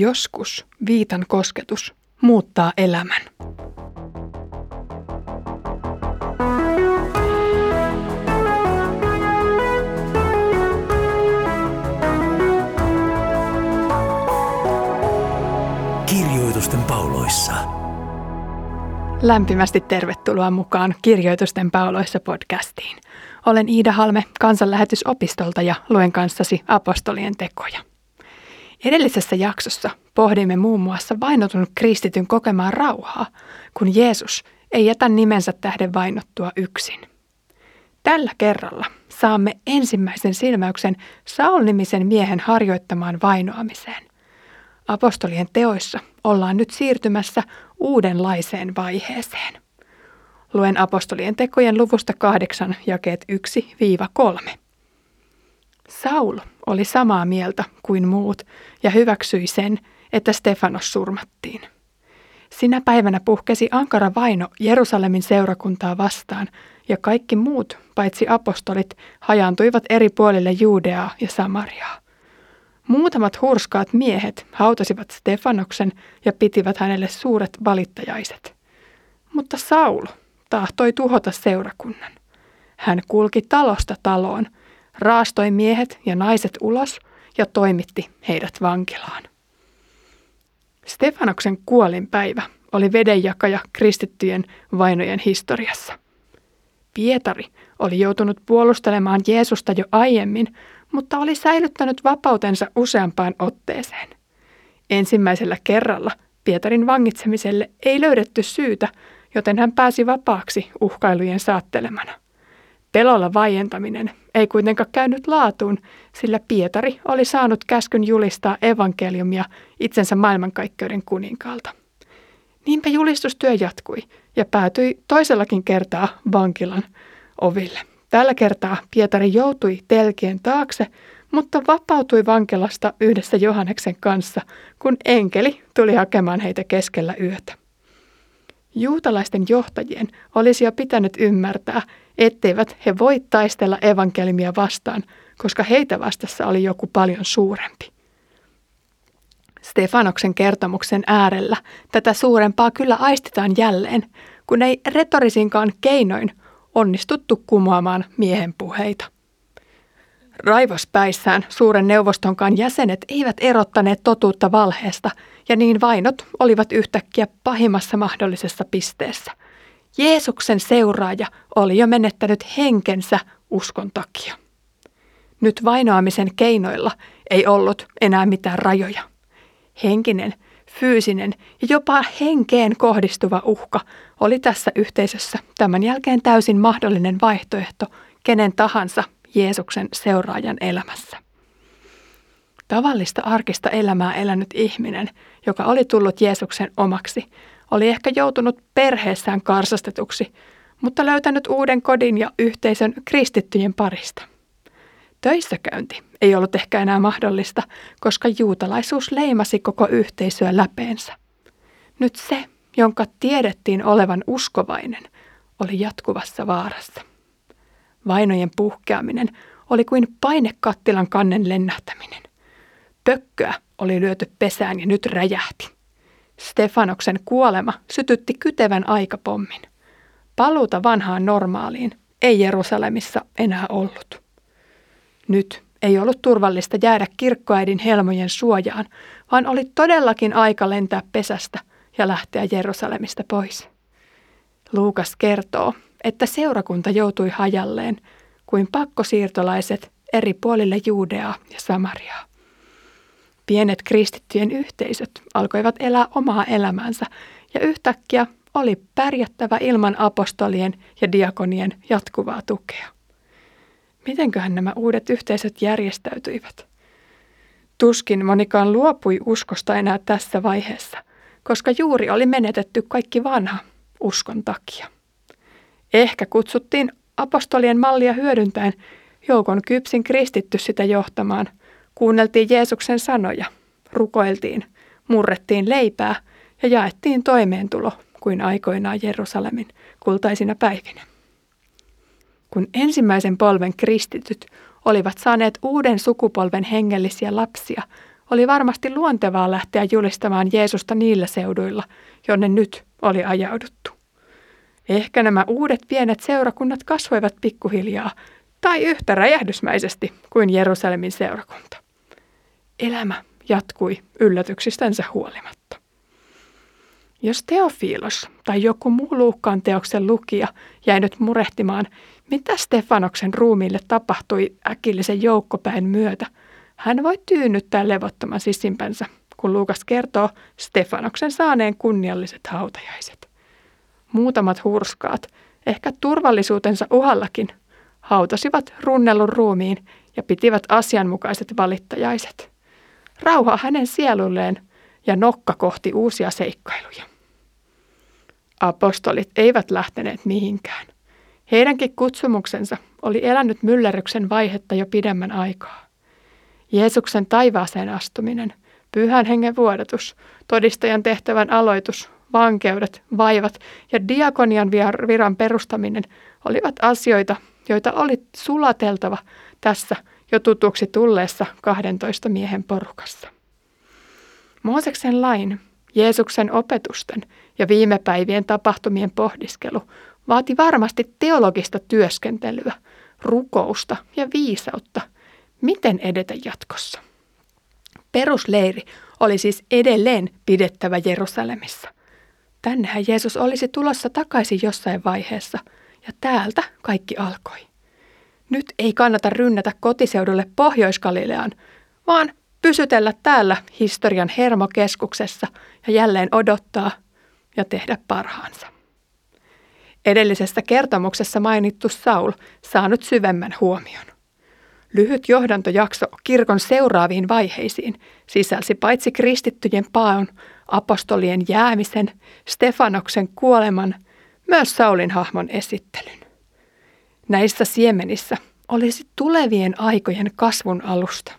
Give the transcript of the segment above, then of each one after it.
Joskus viitan kosketus muuttaa elämän. Kirjoitusten pauloissa. Lämpimästi tervetuloa mukaan Kirjoitusten pauloissa podcastiin. Olen Iida Halme kansanlähetysopistolta ja luen kanssasi apostolien tekoja. Edellisessä jaksossa pohdimme muun muassa vainotun kristityn kokemaan rauhaa, kun Jeesus ei jätä nimensä tähden vainottua yksin. Tällä kerralla saamme ensimmäisen silmäyksen Saul-nimisen miehen harjoittamaan vainoamiseen. Apostolien teoissa ollaan nyt siirtymässä uudenlaiseen vaiheeseen. Luen apostolien tekojen luvusta 8 jakeet 1-3. Saul oli samaa mieltä kuin muut ja hyväksyi sen, että Stefanos surmattiin. Sinä päivänä puhkesi ankara vaino Jerusalemin seurakuntaa vastaan, ja kaikki muut, paitsi apostolit, hajaantuivat eri puolille Juudeaa ja Samariaa. Muutamat hurskaat miehet hautasivat Stefanoksen ja pitivät hänelle suuret valittajaiset. Mutta Saul tahtoi tuhota seurakunnan. Hän kulki talosta taloon, raastoi miehet ja naiset ulos ja toimitti heidät vankilaan. Stefanoksen kuolinpäivä oli vedenjakaja kristittyjen vainojen historiassa. Pietari oli joutunut puolustelemaan Jeesusta jo aiemmin, mutta oli säilyttänyt vapautensa useampaan otteeseen. Ensimmäisellä kerralla Pietarin vangitsemiselle ei löydetty syytä, joten hän pääsi vapaaksi uhkailujen saattelemana. Pelolla vaientaminen ei kuitenkaan käynyt laatuun, sillä Pietari oli saanut käskyn julistaa evankeliumia itsensä maailmankaikkeuden kuninkaalta. Niinpä julistustyö jatkui ja päätyi toisellakin kertaa vankilan oville. Tällä kertaa Pietari joutui telkien taakse, mutta vapautui vankilasta yhdessä Johanneksen kanssa, kun enkeli tuli hakemaan heitä keskellä yötä. Juutalaisten johtajien olisi jo pitänyt ymmärtää, etteivät he voi taistella evankelmia vastaan, koska heitä vastassa oli joku paljon suurempi. Stefanoksen kertomuksen äärellä tätä suurempaa kyllä aistitaan jälleen, kun ei retorisinkaan keinoin onnistuttu kumoamaan miehen puheita. Raivospäissään suuren neuvostonkaan jäsenet eivät erottaneet totuutta valheesta, ja niin vainot olivat yhtäkkiä pahimmassa mahdollisessa pisteessä. Jeesuksen seuraaja oli jo menettänyt henkensä uskon takia. Nyt vainoamisen keinoilla ei ollut enää mitään rajoja. Henkinen, fyysinen ja jopa henkeen kohdistuva uhka oli tässä yhteisössä tämän jälkeen täysin mahdollinen vaihtoehto kenen tahansa Jeesuksen seuraajan elämässä. Tavallista arkista elämää elänyt ihminen, joka oli tullut Jeesuksen omaksi, oli ehkä joutunut perheessään karsastetuksi, mutta löytänyt uuden kodin ja yhteisön kristittyjen parista. Töissäkäynti ei ollut ehkä enää mahdollista, koska juutalaisuus leimasi koko yhteisöä läpeensä. Nyt se, jonka tiedettiin olevan uskovainen, oli jatkuvassa vaarassa. Vainojen puhkeaminen oli kuin painekattilan kannen lennähtäminen. Pökköä oli lyöty pesään ja nyt räjähti. Stefanoksen kuolema sytytti kytevän aikapommin. Paluuta vanhaan normaaliin ei Jerusalemissa enää ollut. Nyt ei ollut turvallista jäädä kirkkoäidin helmojen suojaan, vaan oli todellakin aika lentää pesästä ja lähteä Jerusalemista pois. Luukas kertoo, että seurakunta joutui hajalleen kuin pakkosiirtolaiset eri puolille Juudeaa ja Samariaa. Pienet kristittyjen yhteisöt alkoivat elää omaa elämänsä ja yhtäkkiä oli pärjättävä ilman apostolien ja diakonien jatkuvaa tukea. Mitenköhän nämä uudet yhteisöt järjestäytyivät? Tuskin monikaan luopui uskosta enää tässä vaiheessa, koska juuri oli menetetty kaikki vanha uskon takia. Ehkä kutsuttiin apostolien mallia hyödyntäen joukon kypsin kristitty sitä johtamaan. Kuunneltiin Jeesuksen sanoja, rukoiltiin, murrettiin leipää ja jaettiin toimeentulo kuin aikoinaan Jerusalemin kultaisina päivinä. Kun ensimmäisen polven kristityt olivat saaneet uuden sukupolven hengellisiä lapsia, oli varmasti luontevaa lähteä julistamaan Jeesusta niillä seuduilla, jonne nyt oli ajauduttu. Ehkä nämä uudet pienet seurakunnat kasvoivat pikkuhiljaa tai yhtä räjähdysmäisesti kuin Jerusalemin seurakunta. Elämä jatkui yllätyksistänsä huolimatta. Jos Teofilos tai joku muu Luukkaan teoksen lukija jäi nyt murehtimaan, mitä Stefanoksen ruumiille tapahtui äkillisen joukkopäin myötä, hän voi tyynnyttää levottoman sisimpänsä, kun Luukas kertoo Stefanoksen saaneen kunnialliset hautajaiset. Muutamat hurskaat, ehkä turvallisuutensa uhallakin, hautasivat runnellun ruumiin ja pitivät asianmukaiset valittajaiset. Rauha hänen sielulleen ja nokka kohti uusia seikkailuja. Apostolit eivät lähteneet mihinkään. Heidänkin kutsumuksensa oli elänyt myllerryksen vaihetta jo pidemmän aikaa. Jeesuksen taivaaseen astuminen, pyhän hengen vuodatus, todistajan tehtävän aloitus, vankeudet, vaivat ja diakonian viran perustaminen olivat asioita, joita oli sulateltava tässä jo tutuksi tulleessa 12 miehen porukassa. Mooseksen lain, Jeesuksen opetusten ja viime päivien tapahtumien pohdiskelu vaati varmasti teologista työskentelyä, rukousta ja viisautta, miten edetä jatkossa. Perusleiri oli siis edelleen pidettävä Jerusalemissa. Tännehän Jeesus olisi tulossa takaisin jossain vaiheessa, ja täältä kaikki alkoi. Nyt ei kannata rynnätä kotiseudulle pohjois vaan pysytellä täällä historian hermokeskuksessa ja jälleen odottaa ja tehdä parhaansa. Edellisessä kertomuksessa mainittu Saul saa nyt syvemmän huomion. Lyhyt johdantojakso kirkon seuraaviin vaiheisiin sisälsi paitsi kristittyjen paon, apostolien jäämisen, Stefanoksen kuoleman, myös Saulin hahmon esittelyn. Näissä siemenissä olisi tulevien aikojen kasvun alusta.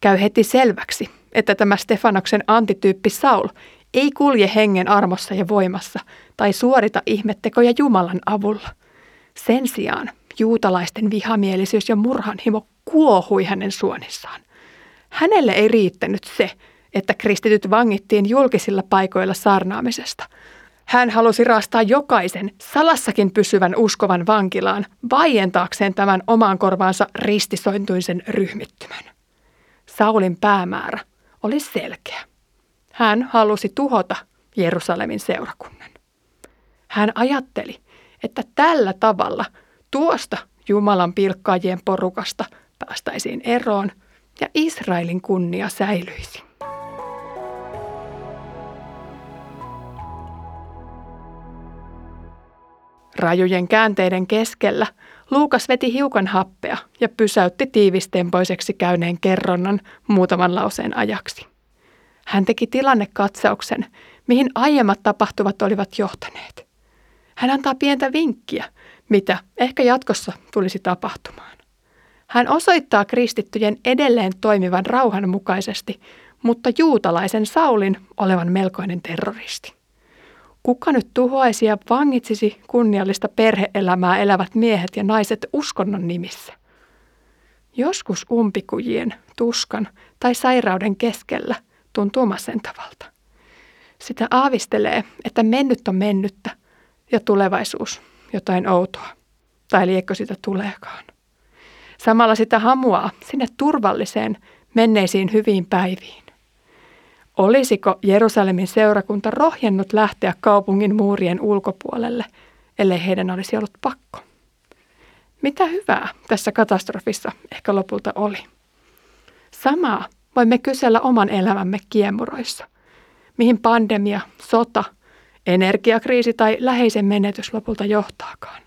Käy heti selväksi, että tämä Stefanoksen antityyppi Saul ei kulje hengen armossa ja voimassa tai suorita ihmettekoja Jumalan avulla. Sen sijaan juutalaisten vihamielisyys ja murhanhimo kuohui hänen suonissaan. Hänelle ei riittänyt se, että kristityt vangittiin julkisilla paikoilla saarnaamisesta. Hän halusi raastaa jokaisen salassakin pysyvän uskovan vankilaan vaientaakseen tämän omaan korvaansa ristisointuisen ryhmittymän. Saulin päämäärä oli selkeä. Hän halusi tuhota Jerusalemin seurakunnan. Hän ajatteli, että tällä tavalla tuosta Jumalan pilkkaajien porukasta päästäisiin eroon ja Israelin kunnia säilyisi. Rajujen käänteiden keskellä Luukas veti hiukan happea ja pysäytti tiivistempoiseksi käyneen kerronnan muutaman lauseen ajaksi. Hän teki tilannekatsauksen, mihin aiemmat tapahtuvat olivat johtaneet. Hän antaa pientä vinkkiä, mitä ehkä jatkossa tulisi tapahtumaan. Hän osoittaa kristittyjen edelleen toimivan rauhan mukaisesti, mutta juutalaisen Saulin olevan melkoinen terroristi. Kuka nyt tuhoaisi ja vangitsisi kunniallista perheelämää elävät miehet ja naiset uskonnon nimissä? Joskus umpikujien, tuskan tai sairauden keskellä tuntuu masentavalta. Sitä aavistelee, että mennyt on mennyttä ja tulevaisuus jotain outoa. Tai liekko sitä tuleekaan. Samalla sitä hamuaa sinne turvalliseen menneisiin hyviin päiviin. Olisiko Jerusalemin seurakunta rohjennut lähteä kaupungin muurien ulkopuolelle, ellei heidän olisi ollut pakko? Mitä hyvää tässä katastrofissa ehkä lopulta oli? Samaa voimme kysellä oman elämämme kiemuroissa. Mihin pandemia, sota, energiakriisi tai läheisen menetys lopulta johtaakaan.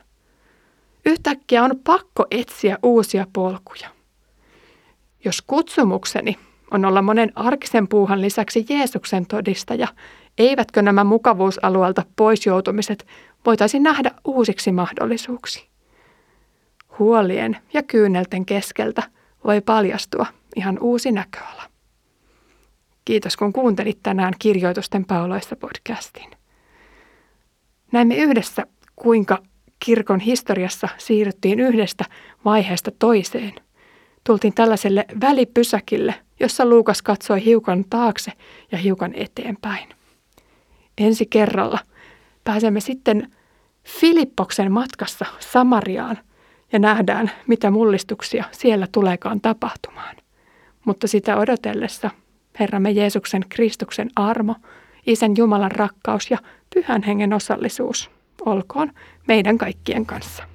Yhtäkkiä on pakko etsiä uusia polkuja. Jos kutsumukseni on olla monen arkisen puuhan lisäksi Jeesuksen todistaja, eivätkö nämä mukavuusalueelta poisjoutumiset voitaisiin nähdä uusiksi mahdollisuuksi? Huolien ja kyynelten keskeltä voi paljastua ihan uusi näköala. Kiitos kun kuuntelit tänään Kirjoitusten pauloissa podcastin. Näemme yhdessä, kuinka kirkon historiassa siirryttiin yhdestä vaiheesta toiseen. Tultiin tällaiselle välipysäkille, jossa Luukas katsoi hiukan taakse ja hiukan eteenpäin. Ensi kerralla pääsemme sitten Filippoksen matkassa Samariaan ja nähdään, mitä mullistuksia siellä tuleekaan tapahtumaan. Mutta sitä odotellessa Herramme Jeesuksen Kristuksen armo, Isän Jumalan rakkaus ja Pyhän Hengen osallisuus olkoon meidän kaikkien kanssa.